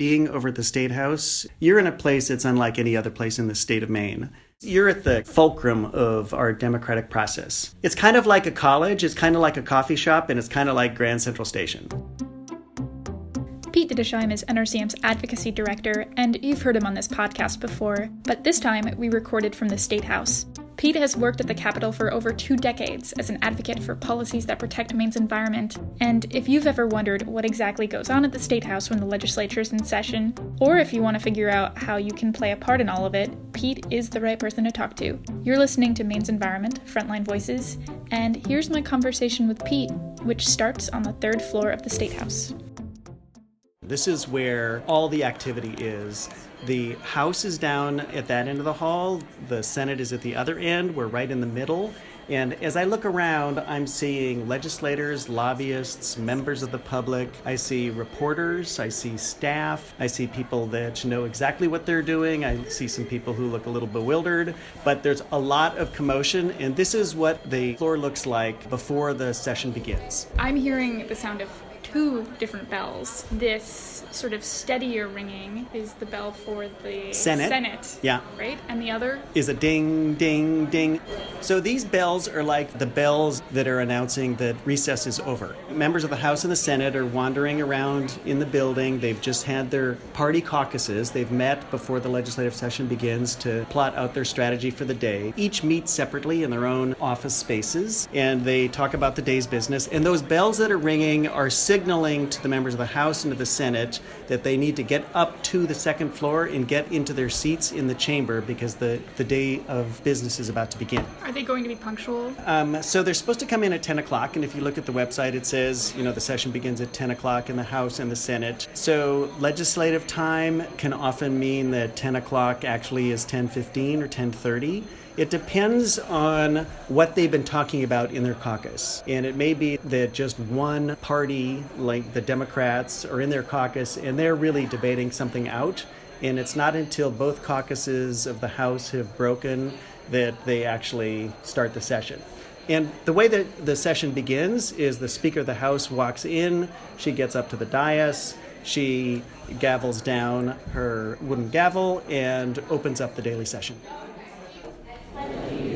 being over at the State House, you're in a place that's unlike any other place in the state of Maine. You're at the fulcrum of our democratic process. It's kind of like a college, it's kind of like a coffee shop, and it's kind of like Grand Central Station. Pete Didisheim is NRCM's advocacy director, and you've heard him on this podcast before, but this time we recorded from the State House. Pete has worked at the Capitol for over two decades as an advocate for policies that protect Maine's environment. And if you've ever wondered what exactly goes on at the State House when the legislature is in session, or if you want to figure out how you can play a part in all of it, Pete is the right person to talk to. You're listening to Maine's Environment Frontline Voices, and here's my conversation with Pete, which starts on the third floor of the State House. This is where all the activity is. The House is down at that end of the hall, the Senate is at the other end, we're right in the middle. And as I look around, I'm seeing legislators, lobbyists, members of the public. I see reporters, I see staff, I see people that know exactly what they're doing. I see some people who look a little bewildered, but there's a lot of commotion, and this is what the floor looks like before the session begins. I'm hearing the sound of two different bells. This sort of steadier ringing is the bell for the Senate. Senate. Yeah. Right? And the other? Is a ding, ding, ding. So these bells are like the bells that are announcing that recess is over. Members of the House and the Senate are wandering around in the building. They've just had their party caucuses. They've met before the legislative session begins to plot out their strategy for the day. Each meets separately in their own office spaces and they talk about the day's business. And those bells that are ringing are signaling to the members of the House and to the Senate that they need to get up to the second floor and get into their seats in the chamber because the, the day of business is about to begin. Are they going to be punctual? Um, so they're supposed to come in at 10 o'clock, and if you look at the website, it says, you know, the session begins at 10 o'clock in the House and the Senate. So legislative time can often mean that 10 o'clock actually is 10.15 or 10.30. It depends on what they've been talking about in their caucus. And it may be that just one party, like the Democrats, are in their caucus and they're really debating something out. And it's not until both caucuses of the House have broken that they actually start the session. And the way that the session begins is the Speaker of the House walks in, she gets up to the dais, she gavels down her wooden gavel, and opens up the daily session. All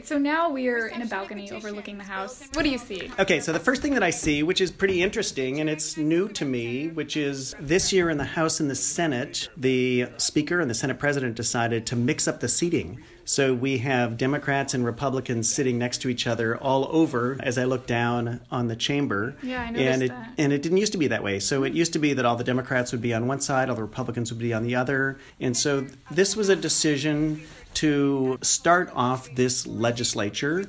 right, so now we are in a balcony overlooking the house. What do you see? Okay, so the first thing that I see, which is pretty interesting and it's new to me, which is this year in the House and the Senate, the Speaker and the Senate President decided to mix up the seating. So we have Democrats and Republicans sitting next to each other all over as I look down on the chamber. Yeah, I noticed and it, that. And it didn't used to be that way. So it used to be that all the Democrats would be on one side, all the Republicans would be on the other. And so this was a decision to start off this legislature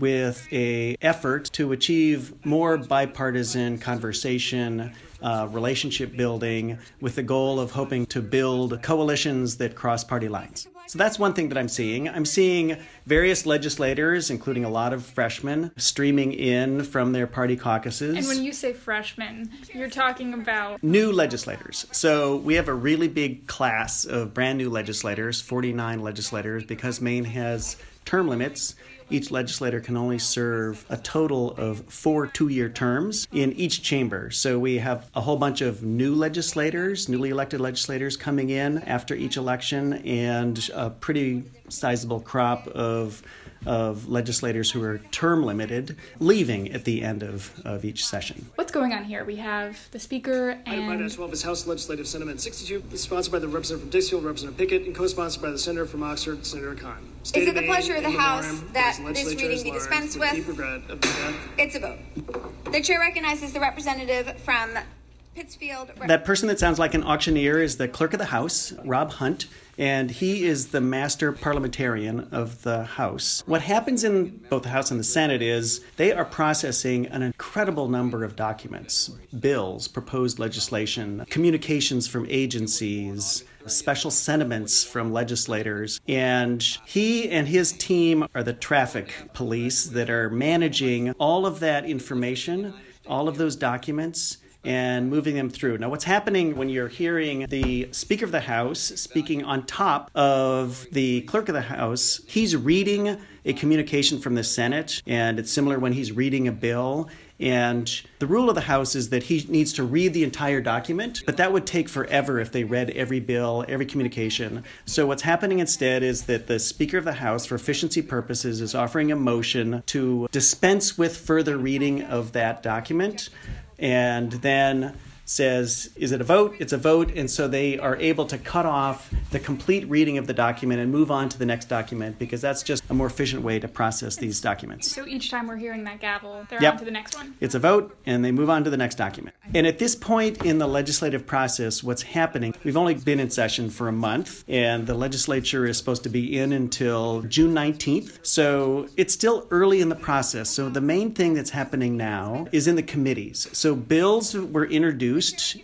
with a effort to achieve more bipartisan conversation uh, relationship building with the goal of hoping to build coalitions that cross party lines so that's one thing that i'm seeing i'm seeing various legislators including a lot of freshmen streaming in from their party caucuses And when you say freshmen, you're talking about new legislators. So we have a really big class of brand new legislators, 49 legislators, because Maine has term limits. Each legislator can only serve a total of four two year terms in each chamber. So we have a whole bunch of new legislators, newly elected legislators coming in after each election, and a pretty sizable crop of of legislators who are term limited leaving at the end of, of each session. what's going on here. We have the speaker Item and 5-12 is House Legislative Sentiment 62, sponsored by the representative from Dixfield, Representative Pickett, and co-sponsored by the senator from Oxford, Senator Khan. State Is it the pleasure of the House memoriam, that this reading be dispensed with with? regret of the It's a vote. The chair recognizes the representative from Pittsfield. That person that sounds like an auctioneer is the clerk of the House, Rob Hunt, and he is the master parliamentarian of the House. What happens in both the House and the Senate is they are processing an incredible number of documents, bills, proposed legislation, communications from agencies, special sentiments from legislators. And he and his team are the traffic police that are managing all of that information, all of those documents and moving them through. Now, what's happening when you're hearing the Speaker of the House speaking on top of the Clerk of the House? He's reading a communication from the Senate, and it's similar when he's reading a bill. And the rule of the House is that he needs to read the entire document, but that would take forever if they read every bill, every communication. So, what's happening instead is that the Speaker of the House, for efficiency purposes, is offering a motion to dispense with further reading of that document and then says, Is it a vote? It's a vote. And so they are able to cut off the complete reading of the document and move on to the next document because that's just a more efficient way to process these documents. So each time we're hearing that gavel, they're Yep. on to the next one. It's a vote, and they move on to the next document. And at this point in the legislative process, what's happening, we've only been in session for a month, and the legislature is supposed to be in until June 19th. So it's still early in the process. So the main thing that's happening now is in the committees. So bills were introduced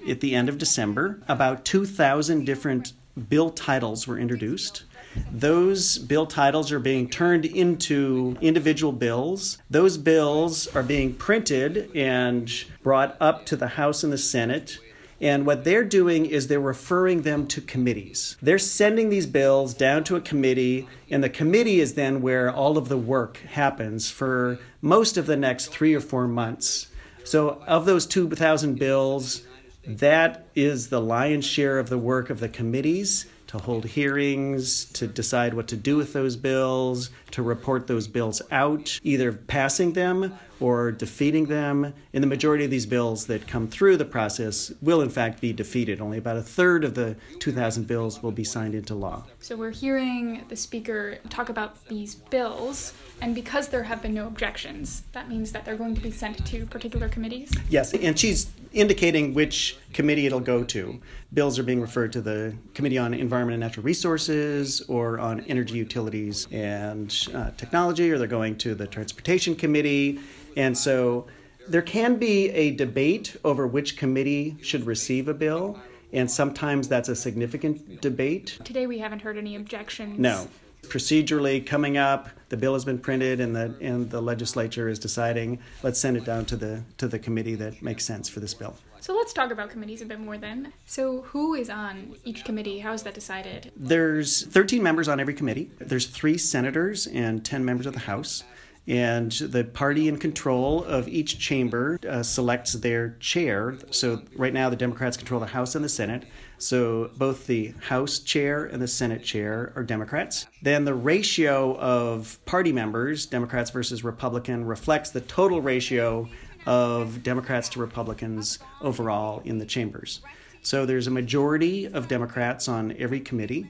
at the end of December. About 2,000 different bill titles were introduced. Those bill titles are being turned into individual bills. Those bills are being printed and brought up to the House and the Senate. And what they're doing is they're referring them to committees. They're sending these bills down to a committee, and the committee is then where all of the work happens for most of the next three or four months. So, of those 2,000 bills, that is the lion's share of the work of the committees to hold hearings, to decide what to do with those bills, to report those bills out, either passing them or defeating them. And the majority of these bills that come through the process will, in fact, be defeated. Only about a third of the 2,000 bills will be signed into law. So we're hearing the speaker talk about these bills, and because there have been no objections, that means that they're going to be sent to particular committees. Yes, and she's indicating which committee it'll go to. Bills are being referred to the Committee on Environment and Natural Resources or on Energy Utilities and uh, Technology, or they're going to the Transportation Committee. And so there can be a debate over which committee should receive a bill, and sometimes that's a significant debate. Today we haven't heard any objections. No. Procedurally, coming up, the bill has been printed, and the and the legislature is deciding. Let's send it down to the to the committee that makes sense for this bill. So let's talk about committees a bit more then. So who is on each committee? How is that decided? There's 13 members on every committee. There's three senators and 10 members of the House. And the party in control of each chamber uh, selects their chair. So, right now, the Democrats control the House and the Senate. So, both the House chair and the Senate chair are Democrats. Then, the ratio of party members, Democrats versus Republican, reflects the total ratio of Democrats to Republicans overall in the chambers. So, there's a majority of Democrats on every committee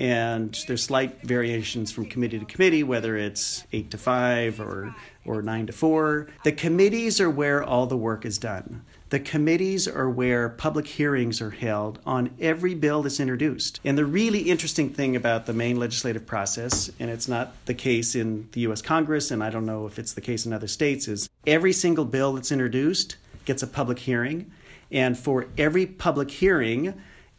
and there's slight variations from committee to committee whether it's 8 to 5 or or 9 to 4 the committees are where all the work is done. The committees are where public hearings are held on every bill that's introduced. And the really interesting thing about the Maine legislative process and it's not the case in the US Congress and I don't know if it's the case in other states is every single bill that's introduced gets a public hearing. And for every public hearing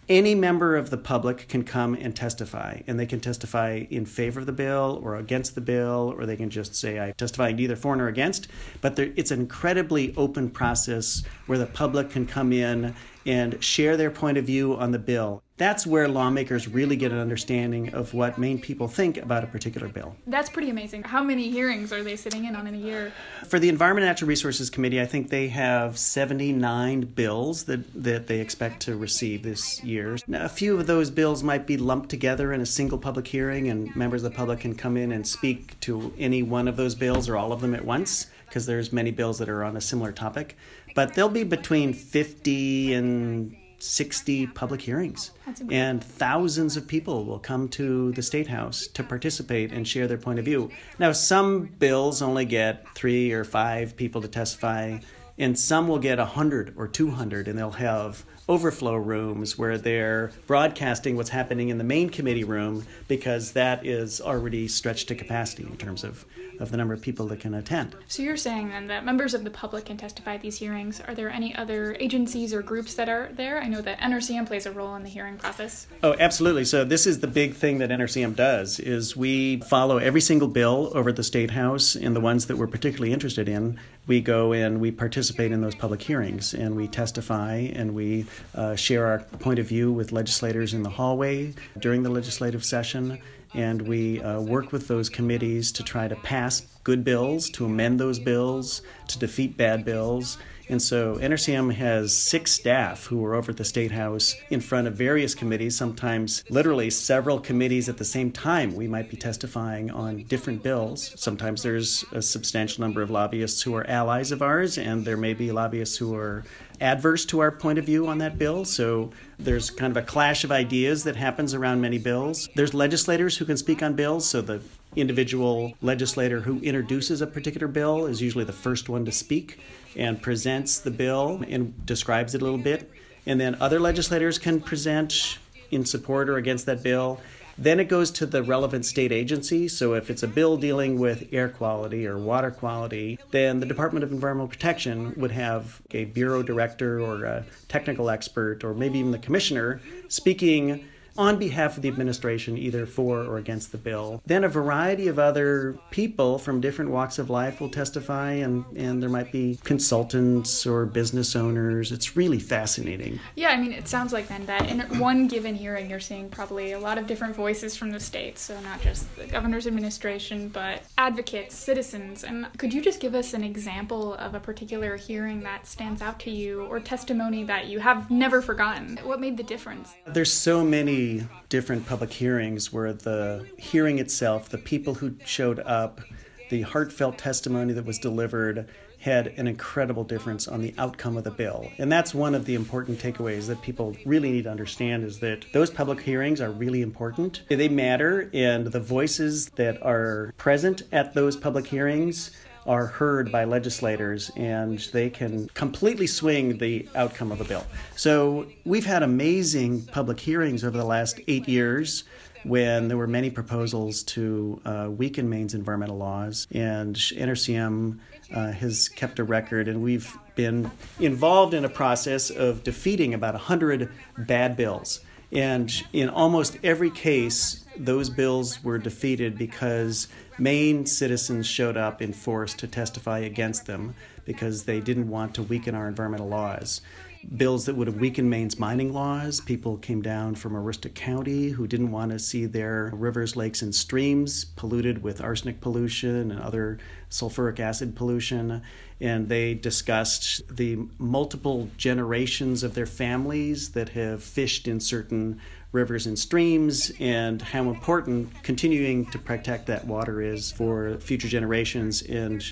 any member of the public can come and testify, and they can testify in favor of the bill or against the bill, or they can just say, I testify neither for nor against. But there, it's an incredibly open process where the public can come in and share their point of view on the bill. That's where lawmakers really get an understanding of what Maine people think about a particular bill. That's pretty amazing. How many hearings are they sitting in on in a year? For the Environment and Natural Resources Committee, I think they have 79 bills that, that they expect to receive this year. Now, a few of those bills might be lumped together in a single public hearing, and members of the public can come in and speak to any one of those bills or all of them at once, because there's many bills that are on a similar topic. But there'll be between 50 and 60 public hearings. And thousands of people will come to the State House to participate and share their point of view. Now, some bills only get three or five people to testify, and some will get 100 or 200, and they'll have overflow rooms where they're broadcasting what's happening in the main committee room because that is already stretched to capacity in terms of, of the number of people that can attend. So you're saying then that members of the public can testify at these hearings. Are there any other agencies or groups that are there? I know that NRCM plays a role in the hearing process. Oh, absolutely. So this is the big thing that NRCM does is we follow every single bill over at the State House and the ones that we're particularly interested in. We go and we participate in those public hearings and we testify and we uh, share our point of view with legislators in the hallway during the legislative session and we uh, work with those committees to try to pass good bills, to amend those bills, to defeat bad bills. And so NRCM has six staff who are over at the State House in front of various committees, sometimes literally several committees at the same time. We might be testifying on different bills. Sometimes there's a substantial number of lobbyists who are allies of ours, and there may be lobbyists who are adverse to our point of view on that bill. So there's kind of a clash of ideas that happens around many bills. There's legislators who can speak on bills, so the individual legislator who introduces a particular bill is usually the first one to speak and presents the bill and describes it a little bit. And then other legislators can present in support or against that bill. Then it goes to the relevant state agency. So if it's a bill dealing with air quality or water quality, then the Department of Environmental Protection would have a bureau director or a technical expert or maybe even the commissioner speaking on behalf of the administration, either for or against the bill. Then a variety of other people from different walks of life will testify, and, and there might be consultants or business owners. It's really fascinating. Yeah, I mean, it sounds like then that in one given hearing, you're seeing probably a lot of different voices from the state. So not just the governor's administration, but advocates, citizens. And could you just give us an example of a particular hearing that stands out to you or testimony that you have never forgotten? What made the difference? There's so many different public hearings where the hearing itself, the people who showed up, the heartfelt testimony that was delivered had an incredible difference on the outcome of the bill. And that's one of the important takeaways that people really need to understand is that those public hearings are really important. They matter and the voices that are present at those public hearings are heard by legislators and they can completely swing the outcome of a bill. So we've had amazing public hearings over the last eight years when there were many proposals to uh, weaken Maine's environmental laws, and NRCM uh, has kept a record, and we've been involved in a process of defeating about 100 bad bills. And in almost every case, those bills were defeated because Maine citizens showed up in force to testify against them because they didn't want to weaken our environmental laws. Bills that would have weakened Maine's mining laws. People came down from Aroostook County who didn't want to see their rivers, lakes, and streams polluted with arsenic pollution and other sulfuric acid pollution. And they discussed the multiple generations of their families that have fished in certain rivers and streams and how important continuing to protect that water is for future generations and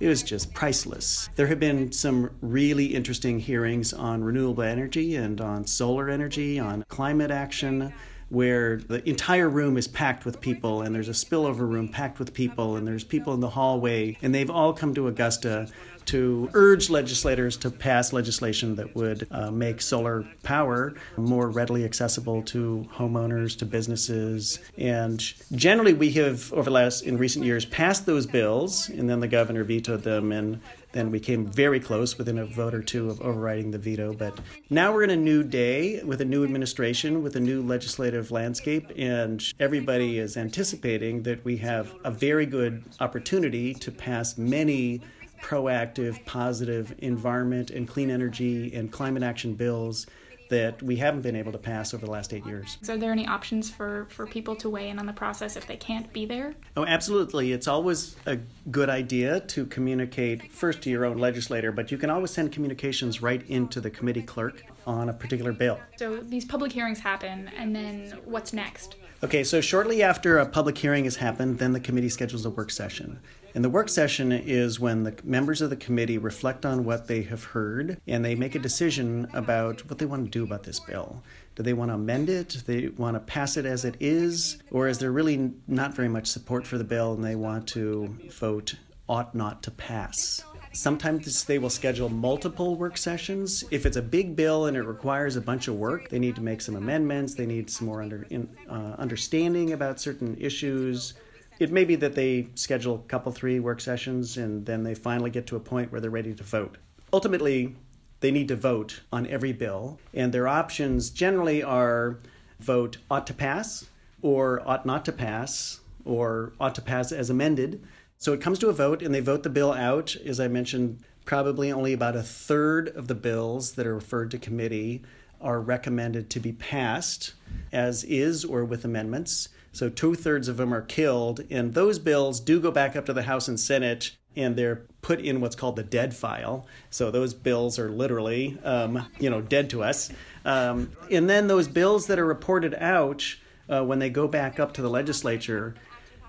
it was just priceless. There have been some really interesting hearings on renewable energy and on solar energy, on climate action, where the entire room is packed with people, and there's a spillover room packed with people, and there's people in the hallway, and they've all come to Augusta to urge legislators to pass legislation that would uh, make solar power more readily accessible to homeowners, to businesses. And generally, we have, over the last, in recent years, passed those bills, and then the governor vetoed them, and then we came very close within a vote or two of overriding the veto. But now we're in a new day with a new administration, with a new legislative landscape, and everybody is anticipating that we have a very good opportunity to pass many proactive, positive environment and clean energy and climate action bills that we haven't been able to pass over the last eight years. So are there any options for, for people to weigh in on the process if they can't be there? Oh, absolutely. It's always a good idea to communicate first to your own legislator, but you can always send communications right into the committee clerk on a particular bill. So these public hearings happen, and then what's next? Okay, so shortly after a public hearing has happened, then the committee schedules a work session. And the work session is when the members of the committee reflect on what they have heard and they make a decision about what they want to do about this bill. Do they want to amend it? Do they want to pass it as it is? Or is there really not very much support for the bill and they want to vote ought not to pass? Sometimes they will schedule multiple work sessions. If it's a big bill and it requires a bunch of work, they need to make some amendments. They need some more under, in, uh, understanding about certain issues it may be that they schedule a couple, three work sessions, and then they finally get to a point where they're ready to vote. Ultimately, they need to vote on every bill, and their options generally are vote ought to pass, or ought not to pass, or ought to pass as amended. So it comes to a vote, and they vote the bill out. As I mentioned, probably only about a third of the bills that are referred to committee are recommended to be passed as is or with amendments. So two thirds of them are killed, and those bills do go back up to the House and Senate, and they're put in what's called the dead file. So those bills are literally, um, you know, dead to us. Um, and then those bills that are reported out uh, when they go back up to the legislature,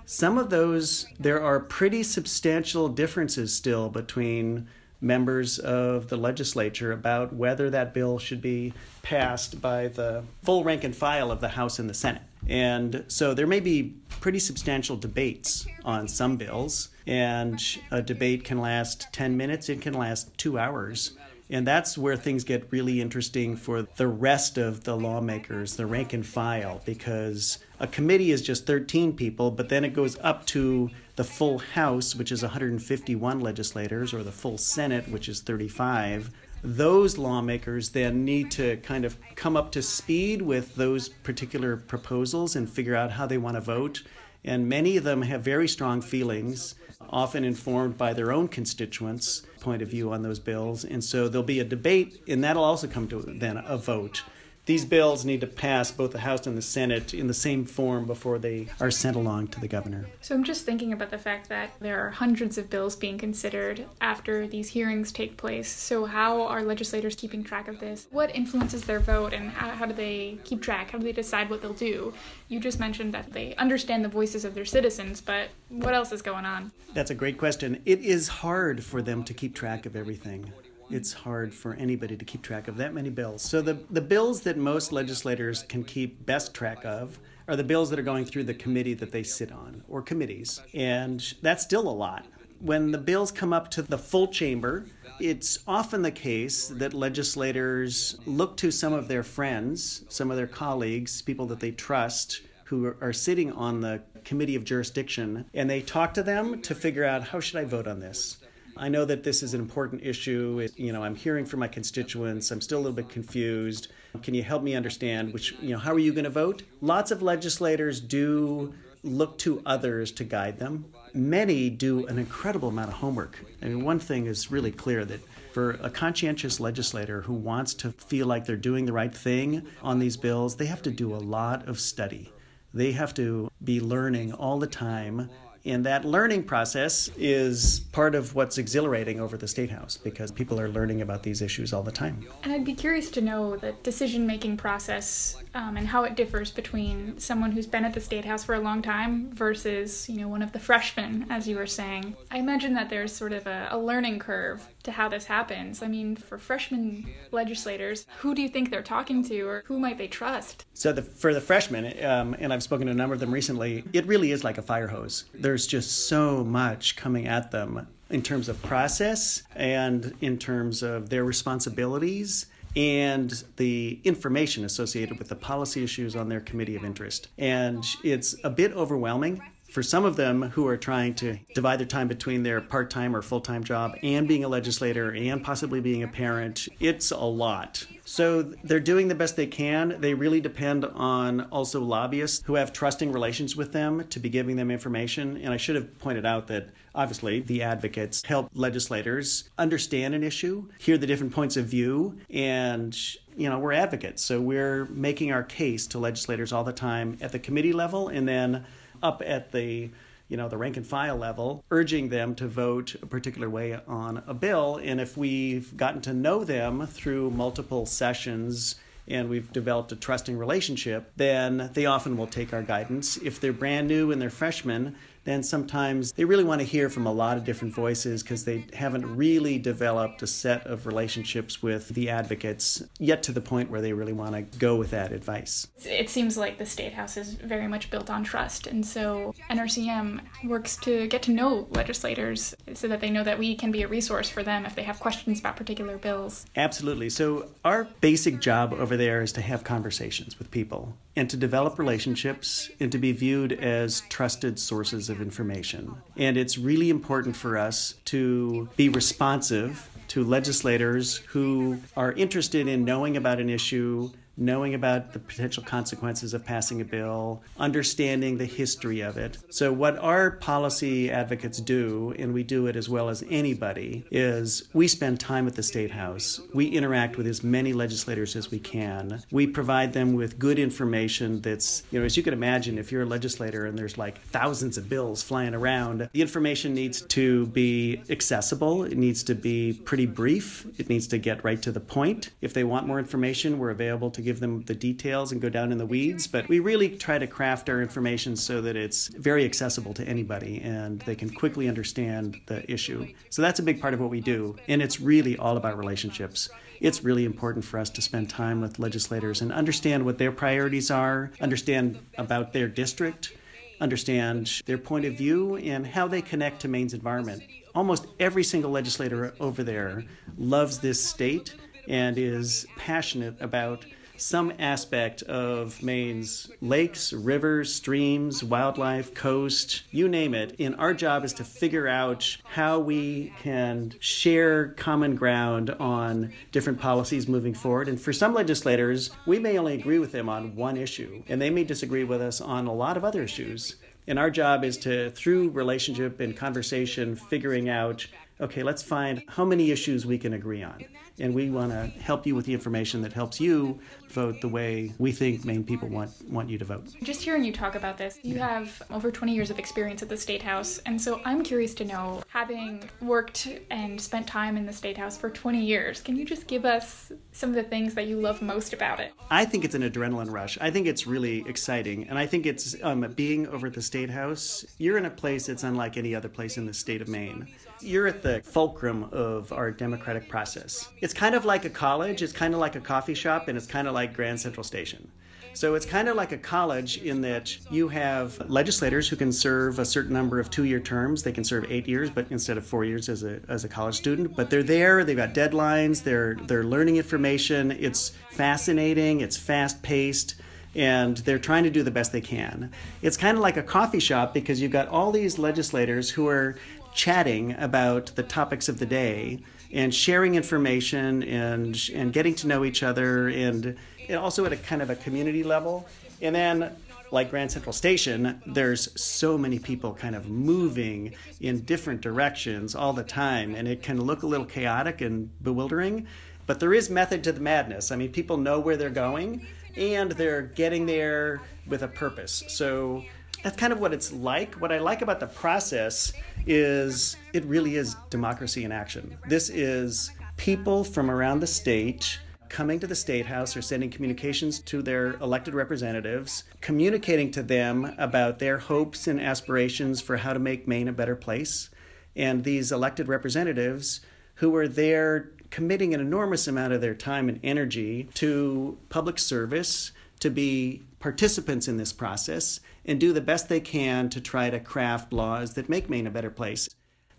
some of those there are pretty substantial differences still between members of the legislature about whether that bill should be passed by the full rank and file of the House and the Senate. And so there may be pretty substantial debates on some bills, and a debate can last 10 minutes, it can last two hours. And that's where things get really interesting for the rest of the lawmakers, the rank and file, because a committee is just 13 people, but then it goes up to the full House, which is 151 legislators, or the full Senate, which is 35. Those lawmakers then need to kind of come up to speed with those particular proposals and figure out how they want to vote. And many of them have very strong feelings, often informed by their own constituents' point of view on those bills. And so there'll be a debate, and that'll also come to then a vote these bills need to pass both the House and the Senate in the same form before they are sent along to the governor. So I'm just thinking about the fact that there are hundreds of bills being considered after these hearings take place. So, how are legislators keeping track of this? What influences their vote, and how, how do they keep track? How do they decide what they'll do? You just mentioned that they understand the voices of their citizens, but what else is going on? That's a great question. It is hard for them to keep track of everything it's hard for anybody to keep track of that many bills. So the, the bills that most legislators can keep best track of are the bills that are going through the committee that they sit on or committees. And that's still a lot. When the bills come up to the full chamber, it's often the case that legislators look to some of their friends, some of their colleagues, people that they trust who are sitting on the committee of jurisdiction, and they talk to them to figure out how should I vote on this? I know that this is an important issue. It, you know, I'm hearing from my constituents. I'm still a little bit confused. Can you help me understand which, you know, how are you going to vote? Lots of legislators do look to others to guide them. Many do an incredible amount of homework. I mean, one thing is really clear that for a conscientious legislator who wants to feel like they're doing the right thing on these bills, they have to do a lot of study. They have to be learning all the time and that learning process is part of what's exhilarating over the State House because people are learning about these issues all the time. And I'd be curious to know the decision making process um, and how it differs between someone who's been at the State House for a long time versus, you know, one of the freshmen, as you were saying. I imagine that there's sort of a, a learning curve to how this happens. I mean, for freshman legislators, who do you think they're talking to or who might they trust? So, the, for the freshmen, um, and I've spoken to a number of them recently, it really is like a fire hose. There's just so much coming at them in terms of process and in terms of their responsibilities and the information associated with the policy issues on their committee of interest. And it's a bit overwhelming for some of them who are trying to divide their time between their part time or full time job and being a legislator and possibly being a parent, it's a lot. So they're doing the best they can. They really depend on also lobbyists who have trusting relations with them to be giving them information. And I should have pointed out that obviously the advocates help legislators understand an issue, hear the different points of view, and you know, we're advocates. So we're making our case to legislators all the time at the committee level and then up at the you know the rank and file level urging them to vote a particular way on a bill. And if we've gotten to know them through multiple sessions and we've developed a trusting relationship then they often will take our guidance. If they're brand new and they're freshmen then sometimes they really want to hear from a lot of different voices because they haven't really developed a set of relationships with the advocates yet to the point where they really want to go with that advice. It seems like the State House is very much built on trust, and so NRCM works to get to know legislators so that they know that we can be a resource for them if they have questions about particular bills. Absolutely. So, our basic job over there is to have conversations with people and to develop relationships and to be viewed as trusted sources of information. And it's really important for us to be responsive to legislators who are interested in knowing about an issue knowing about the potential consequences of passing a bill, understanding the history of it. So, what our policy advocates do, and we do it as well as anybody, is we spend time at the State House. We interact with as many legislators as we can. We provide them with good information that's, you know, as you can imagine, if you're a legislator and there's like thousands of bills flying around, the information needs to be accessible, it needs to be pretty brief, it needs to get right to the point. If they want more information, we're available to give them the details and go down in the weeds, but we really try to craft our information so that it's very accessible to anybody and they can quickly understand the issue. So that's a big part of what we do, and it's really all about relationships. It's really important for us to spend time with legislators and understand what their priorities are, understand about their district, understand their point of view, and how they connect to Maine's environment. Almost every single legislator over there loves this state and is passionate about some aspect of Maine's lakes, rivers, streams, wildlife, coast, you name it. And our job is to figure out how we can share common ground on different policies moving forward. And for some legislators, we may only agree with them on one issue, and they may disagree with us on a lot of other issues. And our job is to, through relationship and conversation, figuring out okay, let's find how many issues we can agree on. And we want to help you with the information that helps you vote the way we think Maine people want, want you to vote. Just hearing you talk about this, you have over 20 years of experience at the State House. And so I'm curious to know, having worked and spent time in the State House for 20 years, can you just give us some of the things that you love most about it? I think it's an adrenaline rush. I think it's really exciting. And I think it's um, being over at the State House, you're in a place that's unlike any other place in the state of Maine. You're at the fulcrum of our democratic process. It's kind of like a college, it's kind of like a coffee shop, and it's kind of like Grand Central Station. So it's kind of like a college in that you have legislators who can serve a certain number of two year terms. They can serve eight years, but instead of four years as a, as a college student. But they're there, they've got deadlines, they're, they're learning information. It's fascinating, it's fast paced and they're trying to do the best they can. It's kind of like a coffee shop because you've got all these legislators who are chatting about the topics of the day and sharing information and and getting to know each other and, and also at a kind of a community level. And then like Grand Central Station, there's so many people kind of moving in different directions all the time, and it can look a little chaotic and bewildering. But there is method to the madness. I mean, people know where they're going, and they're getting there with a purpose. So that's kind of what it's like. What I like about the process is it really is democracy in action. This is people from around the state coming to the state house or sending communications to their elected representatives, communicating to them about their hopes and aspirations for how to make Maine a better place. And these elected representatives who are there committing an enormous amount of their time and energy to public service, to be participants in this process and do the best they can to try to craft laws that make Maine a better place.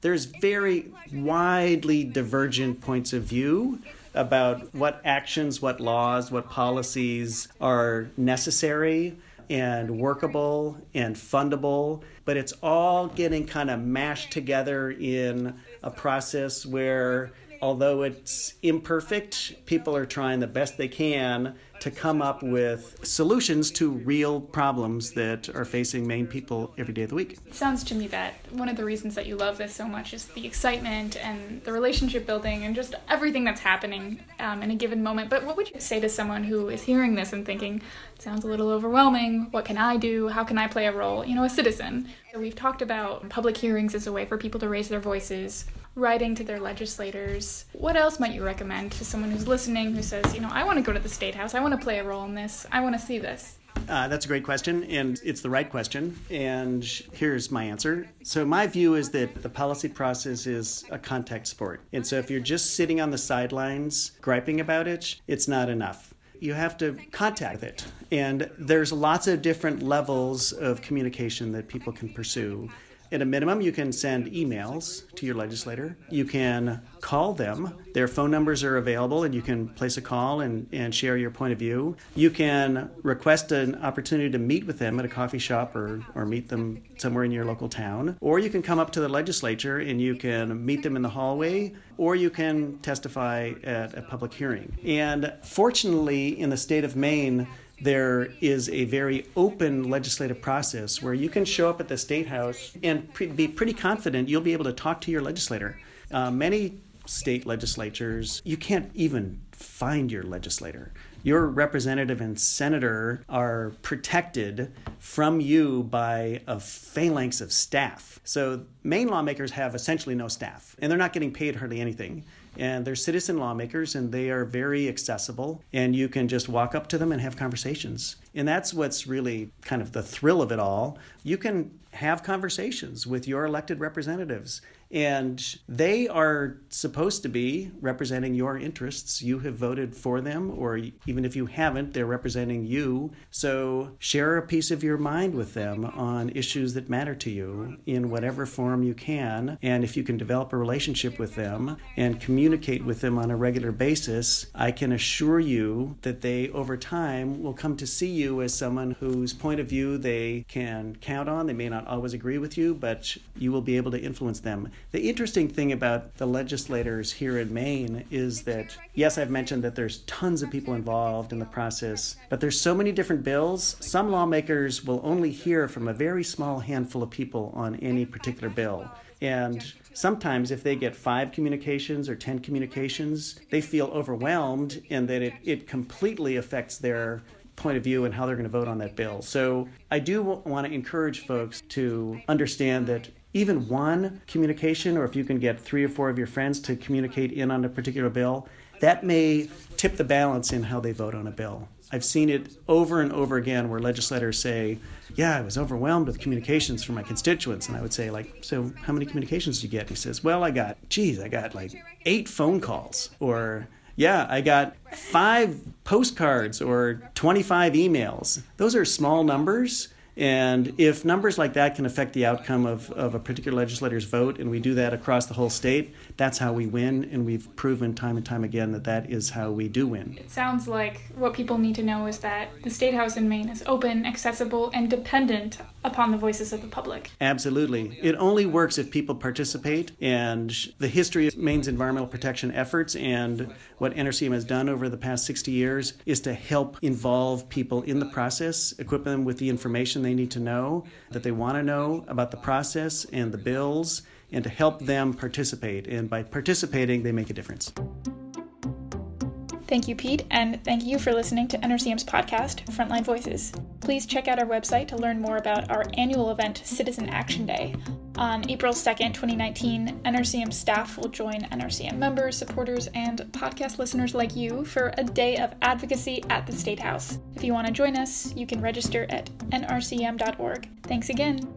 There's very widely divergent points of view about what actions, what laws, what policies are necessary and workable and fundable, but it's all getting kind of mashed together in a process where although it's imperfect, people are trying the best they can to come up with solutions to real problems that are facing Maine people every day of the week. It sounds to me that one of the reasons that you love this so much is the excitement and the relationship building and just everything that's happening um, in a given moment. But what would you say to someone who is hearing this and thinking, sounds a little overwhelming, what can I do? How can I play a role? You know, a citizen. We've talked about public hearings as a way for people to raise their voices writing to their legislators. What else might you recommend to someone who's listening who says, you know, I want to go to the state house, I want to play a role in this, I want to see this? Uh, that's a great question, and it's the right question. And here's my answer. So, my view is that the policy process is a contact sport. And so, if you're just sitting on the sidelines griping about it, it's not enough. You have to contact it. And there's lots of different levels of communication that people can pursue. At a minimum, you can send emails to your legislator. You can call them. Their phone numbers are available, and you can place a call and, and share your point of view. You can request an opportunity to meet with them at a coffee shop or, or meet them somewhere in your local town. Or you can come up to the legislature and you can meet them in the hallway, or you can testify at a public hearing. And fortunately, in the state of Maine, there is a very open legislative process where you can show up at the state house and pre- be pretty confident you'll be able to talk to your legislator. Uh, many state legislatures, you can't even find your legislator. Your representative and senator are protected from you by a phalanx of staff. So, Maine lawmakers have essentially no staff, and they're not getting paid hardly anything and they're citizen lawmakers and they are very accessible and you can just walk up to them and have conversations. And that's what's really kind of the thrill of it all. You can have conversations with your elected representatives and they are supposed to be representing your interests. You have voted for them, or even if you haven't, they're representing you. So share a piece of your mind with them on issues that matter to you in whatever form you can. And if you can develop a relationship with them and communicate with them on a regular basis, I can assure you that they, over time, will come to see you as someone whose point of view they can count on. They may not always agree with you, but you will be able to influence them. The interesting thing about the legislators here in Maine is that, yes, I've mentioned that there's tons of people involved in the process, but there's so many different bills. Some lawmakers will only hear from a very small handful of people on any particular bill. And sometimes, if they get five communications or 10 communications, they feel overwhelmed and that it, it completely affects their point of view and how they're going to vote on that bill. So I do want to encourage folks to understand that even one communication, or if you can get three or four of your friends to communicate in on a particular bill, that may tip the balance in how they vote on a bill. I've seen it over and over again where legislators say, Yeah, I was overwhelmed with communications from my constituents. And I would say, like, so how many communications did you get? And he says, Well, I got, geez, I got like eight phone calls. Or, yeah, I got five postcards or 25 emails. Those are small numbers and if numbers like that can affect the outcome of, of a particular legislator's vote, and we do that across the whole state, that's how we win. And we've proven time and time again that that is how we do win. It sounds like what people need to know is that the State House in Maine is open, accessible, and dependent upon the voices of the public. Absolutely. It only works if people participate. And the history of Maine's environmental protection efforts and what NRCM has done over the past 60 years is to help involve people in the process, equip them with the information they need to know, that they want to know about the process and the bills, and to help them participate. And by participating, they make a difference. Thank you, Pete, and thank you for listening to NRCM's podcast, Frontline Voices. Please check out our website to learn more about our annual event, Citizen Action Day. On April 2nd, 2019, NRCM staff will join NRCM members, supporters, and podcast listeners like you for a day of advocacy at the State House. If you want to join us, you can register at nrcm.org. Thanks again.